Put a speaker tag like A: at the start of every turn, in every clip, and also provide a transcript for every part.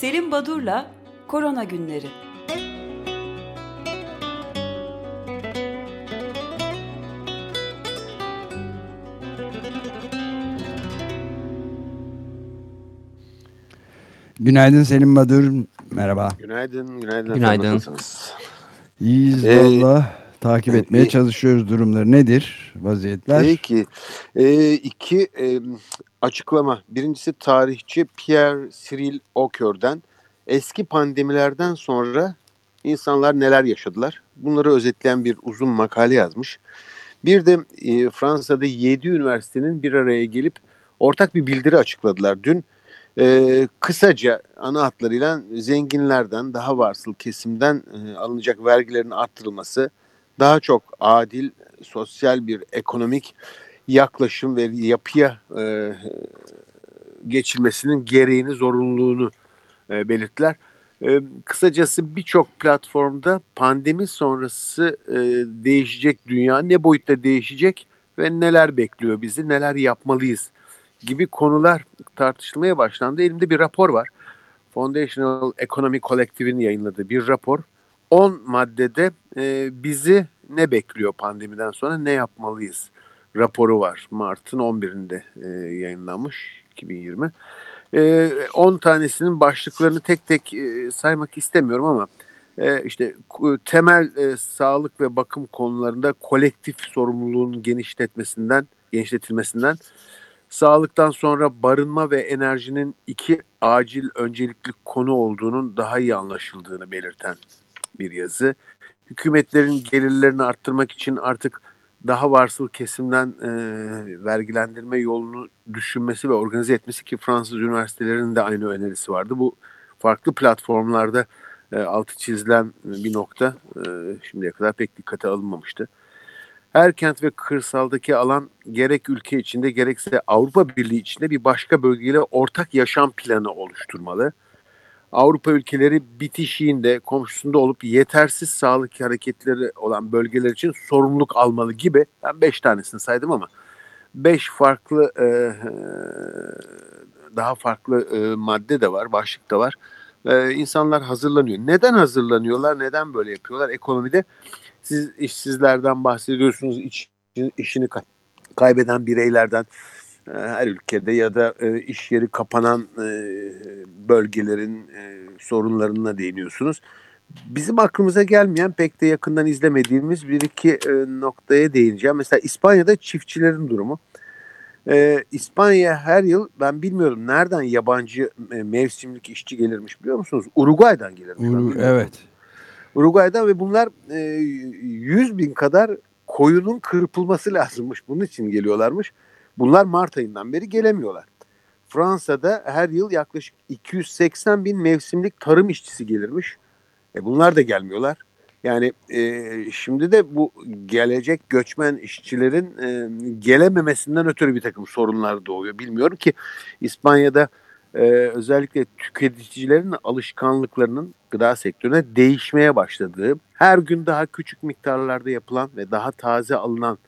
A: Selim Badur'la Korona Günleri.
B: Günaydın Selim Badur. Merhaba.
C: Günaydın, günaydın.
D: Günaydın.
C: Nasılsınız?
B: İyiyiz
C: Ee,
B: valla. Takip
C: e,
B: etmeye
C: e,
B: çalışıyoruz durumları. Nedir vaziyetler?
C: Peki. Ee, iki e, açıklama. Birincisi tarihçi Pierre Cyril Okör'den eski pandemilerden sonra insanlar neler yaşadılar? Bunları özetleyen bir uzun makale yazmış. Bir de e, Fransa'da 7 üniversitenin bir araya gelip ortak bir bildiri açıkladılar dün. Ee, kısaca ana hatlarıyla zenginlerden daha varsıl kesimden e, alınacak vergilerin arttırılması, daha çok adil, sosyal bir ekonomik yaklaşım ve yapıya e, geçilmesinin gereğini, zorunluluğunu e, belirttiler. E, kısacası birçok platformda pandemi sonrası e, değişecek dünya ne boyutta değişecek ve neler bekliyor bizi, neler yapmalıyız gibi konular tartışılmaya başlandı. Elimde bir rapor var. Foundational Economy Collective'in yayınladığı bir rapor. 10 maddede e, bizi ne bekliyor pandemiden sonra ne yapmalıyız raporu var. Mart'ın 11'inde e, yayınlanmış 2020. E, 10 tanesinin başlıklarını tek tek e, saymak istemiyorum ama e, işte temel e, sağlık ve bakım konularında kolektif sorumluluğun genişletmesinden, genişletilmesinden sağlıktan sonra barınma ve enerjinin iki acil öncelikli konu olduğunun daha iyi anlaşıldığını belirten bir yazı. Hükümetlerin gelirlerini arttırmak için artık daha varsıl kesimden e, vergilendirme yolunu düşünmesi ve organize etmesi ki Fransız üniversitelerinin de aynı önerisi vardı. Bu farklı platformlarda e, altı çizilen bir nokta e, şimdiye kadar pek dikkate alınmamıştı. Her kent ve kırsaldaki alan gerek ülke içinde gerekse Avrupa Birliği içinde bir başka bölgeyle ortak yaşam planı oluşturmalı. Avrupa ülkeleri bitişiğinde, komşusunda olup yetersiz sağlık hareketleri olan bölgeler için sorumluluk almalı gibi. Ben beş tanesini saydım ama beş farklı e, daha farklı e, madde de var, başlık da var. E, insanlar hazırlanıyor. Neden hazırlanıyorlar? Neden böyle yapıyorlar? Ekonomide siz işsizlerden bahsediyorsunuz, iş, işini kay- kaybeden bireylerden e, her ülkede ya da e, iş yeri kapanan e, bölgelerin e, sorunlarına değiniyorsunuz. Bizim aklımıza gelmeyen pek de yakından izlemediğimiz bir iki e, noktaya değineceğim. Mesela İspanya'da çiftçilerin durumu. E, İspanya her yıl ben bilmiyorum nereden yabancı e, mevsimlik işçi gelirmiş biliyor musunuz? Uruguay'dan gelirmiş. Bilmiyorum.
B: evet.
C: Uruguay'dan ve bunlar e, 100 bin kadar koyunun kırpılması lazımmış. Bunun için geliyorlarmış. Bunlar Mart ayından beri gelemiyorlar. Fransa'da her yıl yaklaşık 280 bin mevsimlik tarım işçisi gelirmiş. E bunlar da gelmiyorlar. Yani e, şimdi de bu gelecek göçmen işçilerin e, gelememesinden ötürü bir takım sorunlar doğuyor. Bilmiyorum ki İspanya'da e, özellikle tüketicilerin alışkanlıklarının gıda sektörüne değişmeye başladığı, her gün daha küçük miktarlarda yapılan ve daha taze alınan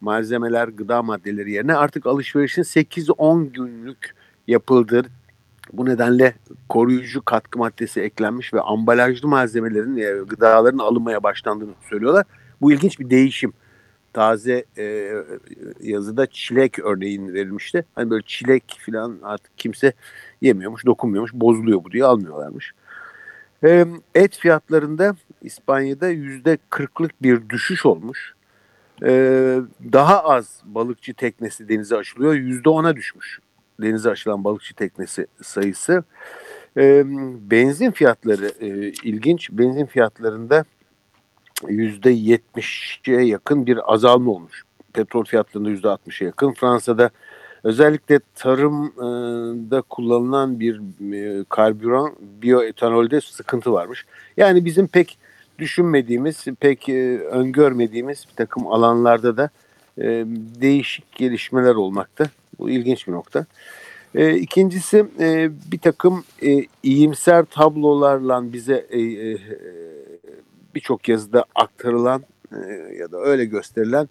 C: malzemeler, gıda maddeleri yerine artık alışverişin 8-10 günlük yapıldığı bu nedenle koruyucu katkı maddesi eklenmiş ve ambalajlı malzemelerin, e, gıdaların alınmaya başlandığını söylüyorlar. Bu ilginç bir değişim. Taze e, yazıda çilek örneğin verilmişti. Hani böyle çilek falan artık kimse yemiyormuş, dokunmuyormuş, bozuluyor bu diye almıyorlarmış. E, et fiyatlarında İspanya'da yüzde kırklık bir düşüş olmuş. E, daha az balıkçı teknesi denize açılıyor. Yüzde ona düşmüş denize açılan balıkçı teknesi sayısı. E, benzin fiyatları e, ilginç. Benzin fiyatlarında yüzde yetmişe yakın bir azalma olmuş. Petrol fiyatlarında yüzde altmışa yakın. Fransa'da özellikle tarımda kullanılan bir e, karbüran bioetanolde sıkıntı varmış. Yani bizim pek düşünmediğimiz, pek e, öngörmediğimiz bir takım alanlarda da e, değişik gelişmeler olmakta. Bu ilginç bir nokta. E, ikincisi e, bir takım e, iyimser tablolarla bize e, e, birçok yazıda aktarılan e, ya da öyle gösterilen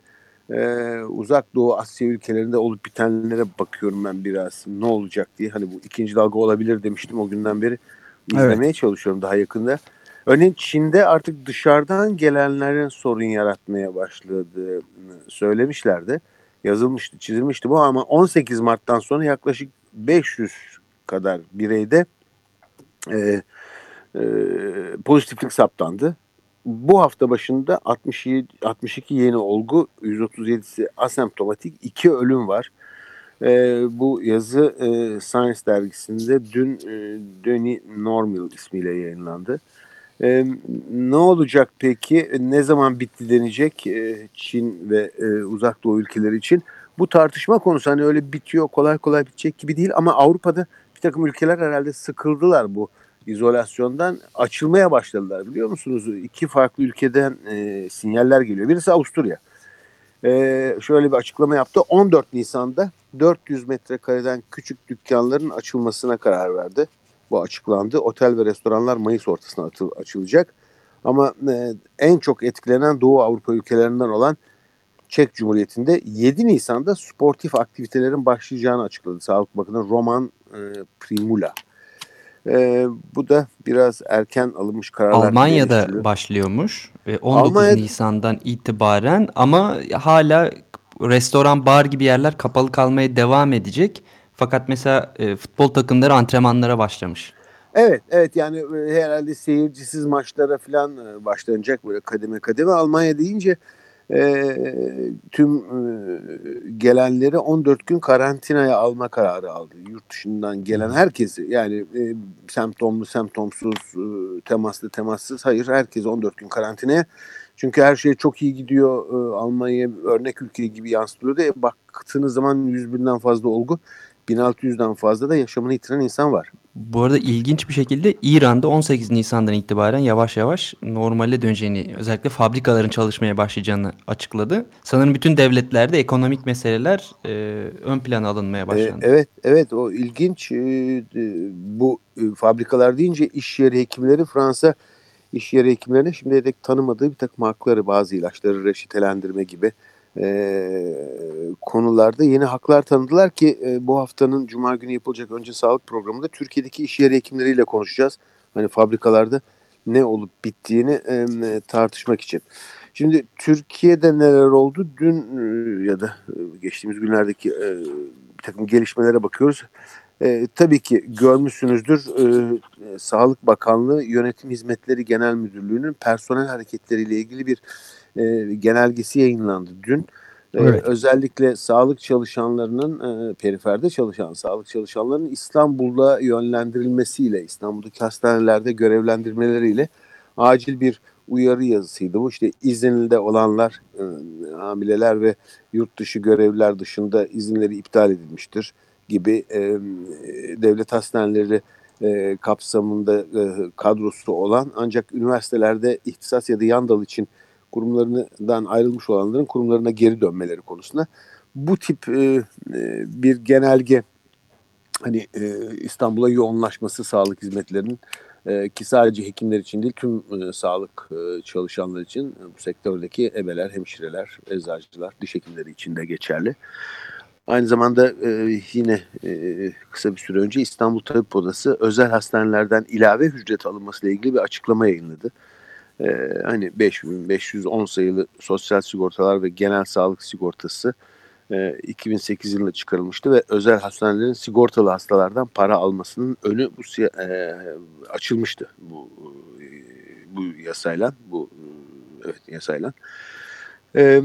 C: e, uzak doğu Asya ülkelerinde olup bitenlere bakıyorum ben biraz ne olacak diye. Hani bu ikinci dalga olabilir demiştim o günden beri. izlemeye evet. çalışıyorum daha yakında. Örneğin Çin'de artık dışarıdan gelenlerin sorun yaratmaya başladığını söylemişlerdi. Yazılmıştı, çizilmişti bu ama 18 Mart'tan sonra yaklaşık 500 kadar bireyde e, e, pozitiflik saptandı. Bu hafta başında 67, 62 yeni olgu, 137'si asemptomatik, 2 ölüm var. E, bu yazı e, Science dergisinde dün e, Döni Normal ismiyle yayınlandı. E, ne olacak peki? Ne zaman bitti denecek e, Çin ve e, uzak doğu ülkeleri için? Bu tartışma konusu hani öyle bitiyor kolay kolay bitecek gibi değil ama Avrupa'da bir takım ülkeler herhalde sıkıldılar bu izolasyondan açılmaya başladılar biliyor musunuz? İki farklı ülkeden e, sinyaller geliyor. Birisi Avusturya. E, şöyle bir açıklama yaptı. 14 Nisan'da 400 metrekareden küçük dükkanların açılmasına karar verdi. Bu açıklandı. Otel ve restoranlar Mayıs ortasına açılacak. Ama e, en çok etkilenen Doğu Avrupa ülkelerinden olan Çek Cumhuriyeti'nde 7 Nisan'da sportif aktivitelerin başlayacağını açıkladı. Sağlık Bakanı Roman e, Primula. E, bu da biraz erken alınmış kararlar.
D: Almanya'da başlıyormuş. 19 Almanya... Nisan'dan itibaren ama hala restoran, bar gibi yerler kapalı kalmaya devam edecek. Fakat mesela e, futbol takımları antrenmanlara başlamış.
C: Evet, evet yani e, herhalde seyircisiz maçlara falan e, başlanacak böyle kademe kademe. Almanya deyince e, tüm e, gelenleri 14 gün karantinaya alma kararı aldı. Yurt dışından gelen herkesi yani e, semptomlu, semptomsuz, e, temaslı, temassız hayır herkesi 14 gün karantinaya. Çünkü her şey çok iyi gidiyor. E, Almanya örnek ülke gibi yansıtılıyordu. E, baktığınız zaman 100 binden fazla olgu 1600'den fazla da yaşamını yitiren insan var.
D: Bu arada ilginç bir şekilde İran'da 18 Nisan'dan itibaren yavaş yavaş normale döneceğini, özellikle fabrikaların çalışmaya başlayacağını açıkladı. Sanırım bütün devletlerde ekonomik meseleler e, ön plana alınmaya e, başlandı.
C: E, evet, evet o ilginç. E, bu e, fabrikalar deyince iş yeri hekimleri Fransa iş yeri hekimlerine şimdiye dek tanımadığı bir takım hakları, bazı ilaçları reçetelendirme gibi e, konularda yeni haklar tanıdılar ki e, bu haftanın Cuma günü yapılacak önce sağlık programında Türkiye'deki iş yeri hekimleriyle konuşacağız. Hani fabrikalarda ne olup bittiğini e, tartışmak için. Şimdi Türkiye'de neler oldu? Dün e, ya da e, geçtiğimiz günlerdeki e, bir takım gelişmelere bakıyoruz. E, tabii ki görmüşsünüzdür e, Sağlık Bakanlığı Yönetim Hizmetleri Genel Müdürlüğü'nün personel hareketleriyle ilgili bir e, genelgesi yayınlandı dün. E, evet. özellikle sağlık çalışanlarının, e, periferde çalışan sağlık çalışanlarının İstanbul'da yönlendirilmesiyle, İstanbul'daki hastanelerde görevlendirmeleriyle acil bir uyarı yazısıydı bu. İşte izinli olanlar, e, hamileler ve yurt dışı görevliler dışında izinleri iptal edilmiştir gibi e, devlet hastaneleri e, kapsamında e, kadrosu olan ancak üniversitelerde ihtisas ya da yan dal için kurumlarından ayrılmış olanların kurumlarına geri dönmeleri konusunda bu tip e, e, bir genelge hani e, İstanbul'a yoğunlaşması sağlık hizmetlerinin e, ki sadece hekimler için değil tüm e, sağlık e, çalışanları için e, bu sektördeki ebeler, hemşireler, eczacılar, diş hekimleri için de geçerli. Aynı zamanda e, yine e, kısa bir süre önce İstanbul Tabip Odası özel hastanelerden ilave ücret alınması ile ilgili bir açıklama yayınladı e, hani 5510 sayılı sosyal sigortalar ve genel sağlık sigortası e, 2008 yılında çıkarılmıştı ve özel hastanelerin sigortalı hastalardan para almasının önü bu e, açılmıştı bu bu yasayla bu evet yasayla. E,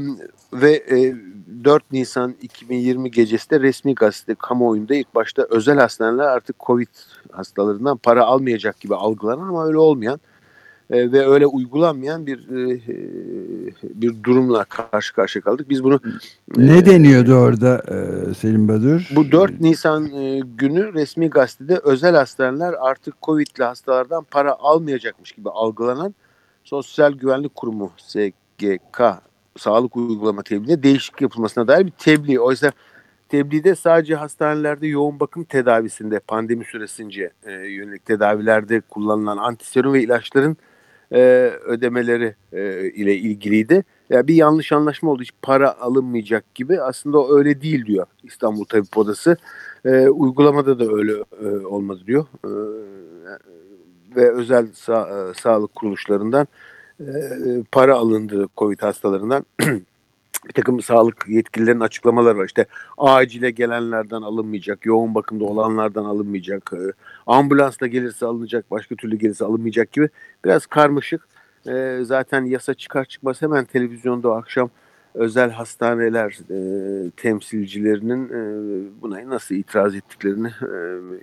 C: ve e, 4 Nisan 2020 gecesi de resmi gazete kamuoyunda ilk başta özel hastaneler artık Covid hastalarından para almayacak gibi algılanan ama öyle olmayan e, ve öyle uygulanmayan bir e, bir durumla karşı karşıya kaldık. Biz bunu
B: ne e, deniyordu orada e, Selim Badur?
C: Bu 4 Nisan e, günü resmi gazetede özel hastaneler artık Covid'li hastalardan para almayacakmış gibi algılanan Sosyal Güvenlik Kurumu SGK sağlık uygulama tebliğine değişiklik yapılmasına dair bir tebliğ. Oysa tebliğde sadece hastanelerde yoğun bakım tedavisinde pandemi süresince e, yönelik tedavilerde kullanılan antiserum ve ilaçların e, ödemeleri e, ile ilgiliydi. Ya yani bir yanlış anlaşma oldu. Hiç para alınmayacak gibi. Aslında o öyle değil diyor İstanbul Tabip Odası. E, uygulamada da öyle e, olmadı diyor. E, ve özel sa- e, sağlık kuruluşlarından e, para alındı Covid hastalarından. bir takım sağlık yetkililerinin açıklamaları var. İşte acile gelenlerden alınmayacak, yoğun bakımda olanlardan alınmayacak, e, ambulansla gelirse alınacak, başka türlü gelirse alınmayacak gibi biraz karmaşık. E, zaten yasa çıkar çıkmaz hemen televizyonda akşam özel hastaneler e, temsilcilerinin buna nasıl itiraz ettiklerini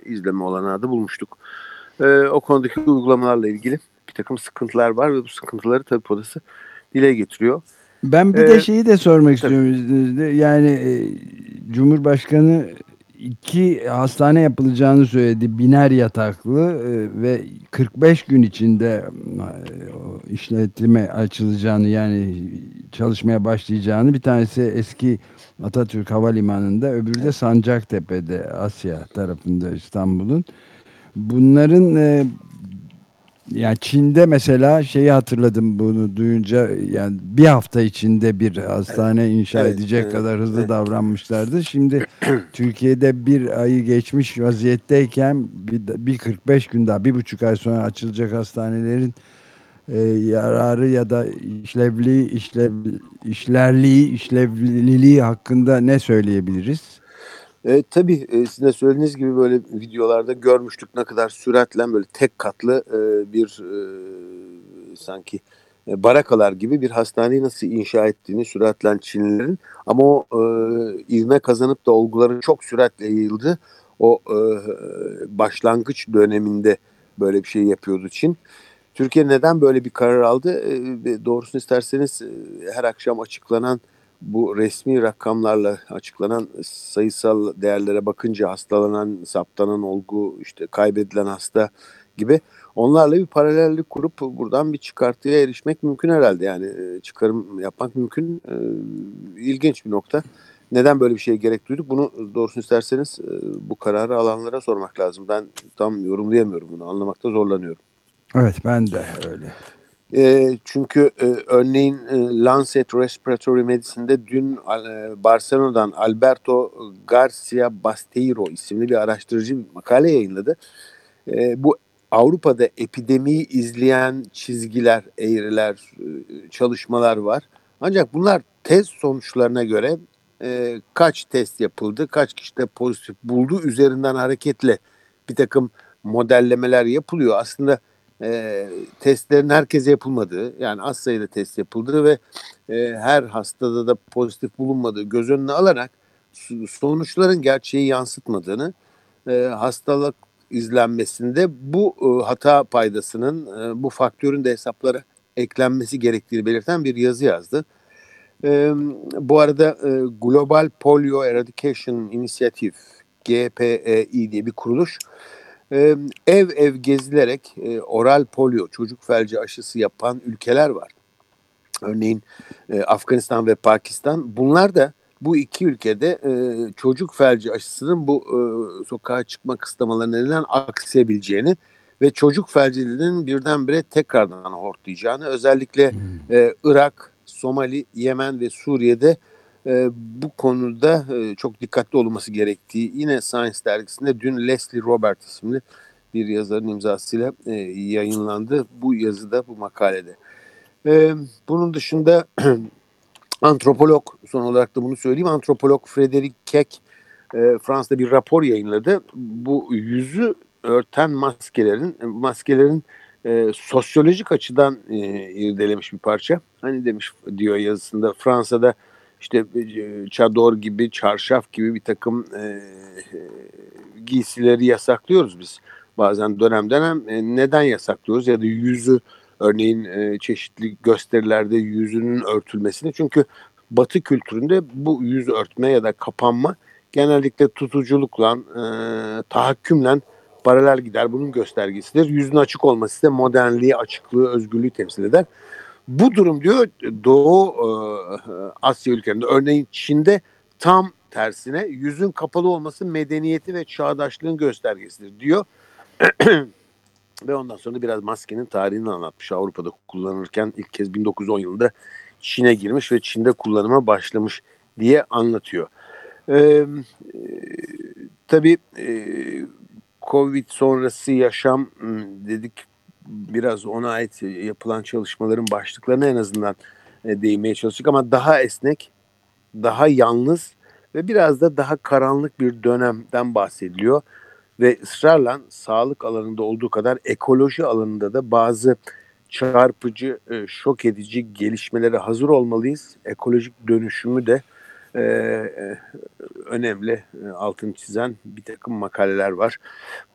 C: izleme olanağı da bulmuştuk. O konudaki uygulamalarla ilgili bir takım sıkıntılar var ve bu sıkıntıları tabii odası dile getiriyor.
B: Ben bir ee, de şeyi de sormak istiyorum izninizle. Yani e, Cumhurbaşkanı iki hastane yapılacağını söyledi. Biner yataklı e, ve 45 gün içinde e, işletime açılacağını yani çalışmaya başlayacağını bir tanesi eski Atatürk Havalimanı'nda öbürü de Sancaktepe'de Asya tarafında İstanbul'un. Bunların e, yani Çin'de mesela şeyi hatırladım bunu duyunca yani bir hafta içinde bir hastane evet, inşa evet, edecek evet, kadar hızlı evet. davranmışlardı. Şimdi Türkiye'de bir ayı geçmiş vaziyetteyken bir, bir 45 gün daha bir buçuk ay sonra açılacak hastanelerin e, yararı ya da işlevli işlev, işlerliği işlevliliği hakkında ne söyleyebiliriz?
C: E, tabii e, sizin de söylediğiniz gibi böyle videolarda görmüştük ne kadar süratle böyle tek katlı e, bir e, sanki e, barakalar gibi bir hastaneyi nasıl inşa ettiğini süratle Çinlilerin ama o e, ivme kazanıp da olguların çok süratle yayıldı. O e, başlangıç döneminde böyle bir şey yapıyordu Çin. Türkiye neden böyle bir karar aldı? E, doğrusunu isterseniz e, her akşam açıklanan bu resmi rakamlarla açıklanan sayısal değerlere bakınca hastalanan, saptanan olgu, işte kaybedilen hasta gibi onlarla bir paralellik kurup buradan bir çıkartıya erişmek mümkün herhalde. Yani e, çıkarım yapmak mümkün. E, ilginç bir nokta. Neden böyle bir şeye gerek duyduk? Bunu doğrusunu isterseniz e, bu kararı alanlara sormak lazım. Ben tam yorumlayamıyorum bunu. Anlamakta zorlanıyorum.
B: Evet ben de öyle.
C: E, çünkü e, örneğin e, Lancet Respiratory Medicine'de dün e, Barcelona'dan Alberto Garcia Basteiro isimli bir araştırıcı bir makale yayınladı. E, bu Avrupa'da epidemiyi izleyen çizgiler, eğriler, e, çalışmalar var. Ancak bunlar test sonuçlarına göre e, kaç test yapıldı, kaç kişi de pozitif buldu üzerinden hareketle bir takım modellemeler yapılıyor. Aslında e, testlerin herkese yapılmadığı yani az sayıda test yapıldığı ve e, her hastada da pozitif bulunmadığı göz önüne alarak sonuçların gerçeği yansıtmadığını e, hastalık izlenmesinde bu e, hata paydasının e, bu faktörün de hesaplara eklenmesi gerektiğini belirten bir yazı yazdı. E, bu arada e, Global Polio Eradication Initiative GPEI diye bir kuruluş ev ev gezilerek e, oral polio, çocuk felci aşısı yapan ülkeler var. Örneğin e, Afganistan ve Pakistan. Bunlar da bu iki ülkede e, çocuk felci aşısının bu e, sokağa çıkma kısıtlamaları nedeniyle aksayabileceğini ve çocuk felciliğinin birdenbire tekrardan hortlayacağını özellikle hmm. e, Irak, Somali, Yemen ve Suriye'de e, bu konuda e, çok dikkatli olması gerektiği yine Science dergisinde dün Leslie Robert isimli bir yazarın imzasıyla e, yayınlandı. Bu yazıda, bu makalede. E, bunun dışında antropolog, son olarak da bunu söyleyeyim, antropolog Frederick Keck e, Fransa'da bir rapor yayınladı. Bu yüzü örten maskelerin, maskelerin e, sosyolojik açıdan e, irdelemiş bir parça. Hani demiş diyor yazısında Fransa'da işte e, çador gibi, çarşaf gibi bir takım e, giysileri yasaklıyoruz biz. Bazen dönem dönem e, neden yasaklıyoruz ya da yüzü örneğin e, çeşitli gösterilerde yüzünün örtülmesini. Çünkü Batı kültüründe bu yüz örtme ya da kapanma genellikle tutuculukla, e, tahakkümle paralel gider. Bunun göstergesidir. Yüzün açık olması ise modernliği, açıklığı, özgürlüğü temsil eder. Bu durum diyor Doğu e, Asya ülkelerinde örneğin Çin'de tam tersine yüzün kapalı olması medeniyeti ve çağdaşlığın göstergesidir diyor. ve ondan sonra biraz maskenin tarihini anlatmış. Avrupa'da kullanırken ilk kez 1910 yılında Çin'e girmiş ve Çin'de kullanıma başlamış diye anlatıyor. Ee, tabii e, Covid sonrası yaşam dedik biraz ona ait yapılan çalışmaların başlıklarına en azından e, değinmeye çalıştık ama daha esnek, daha yalnız ve biraz da daha karanlık bir dönemden bahsediliyor ve ısrarla sağlık alanında olduğu kadar ekoloji alanında da bazı çarpıcı, e, şok edici gelişmelere hazır olmalıyız. Ekolojik dönüşümü de e, e, önemli e, altını çizen bir takım makaleler var.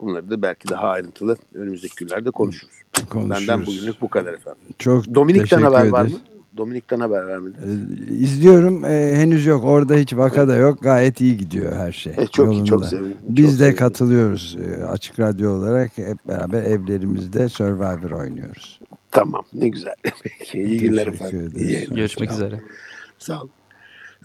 C: Bunları da belki daha ayrıntılı önümüzdeki günlerde konuşuruz.
B: Konuşuruz.
C: Benden bugünlük bu kadar efendim.
B: Çok
C: Dominik'ten haber var mı?
B: ederiz.
C: Dominik'ten haber vermedi.
B: Ee, İzliyorum. Ee, henüz yok. Orada hiç vaka da yok. Gayet iyi gidiyor her şey.
C: E, çok iyi, çok
B: Yolunda.
C: sevindim.
B: Biz
C: çok
B: de
C: sevindim.
B: katılıyoruz. Ee, Açık Radyo olarak hep beraber evlerimizde Survivor oynuyoruz.
C: Tamam ne güzel. Peki, iyi günler efendim.
B: ederiz.
C: İyi.
D: Görüşmek üzere.
C: Sağ olun.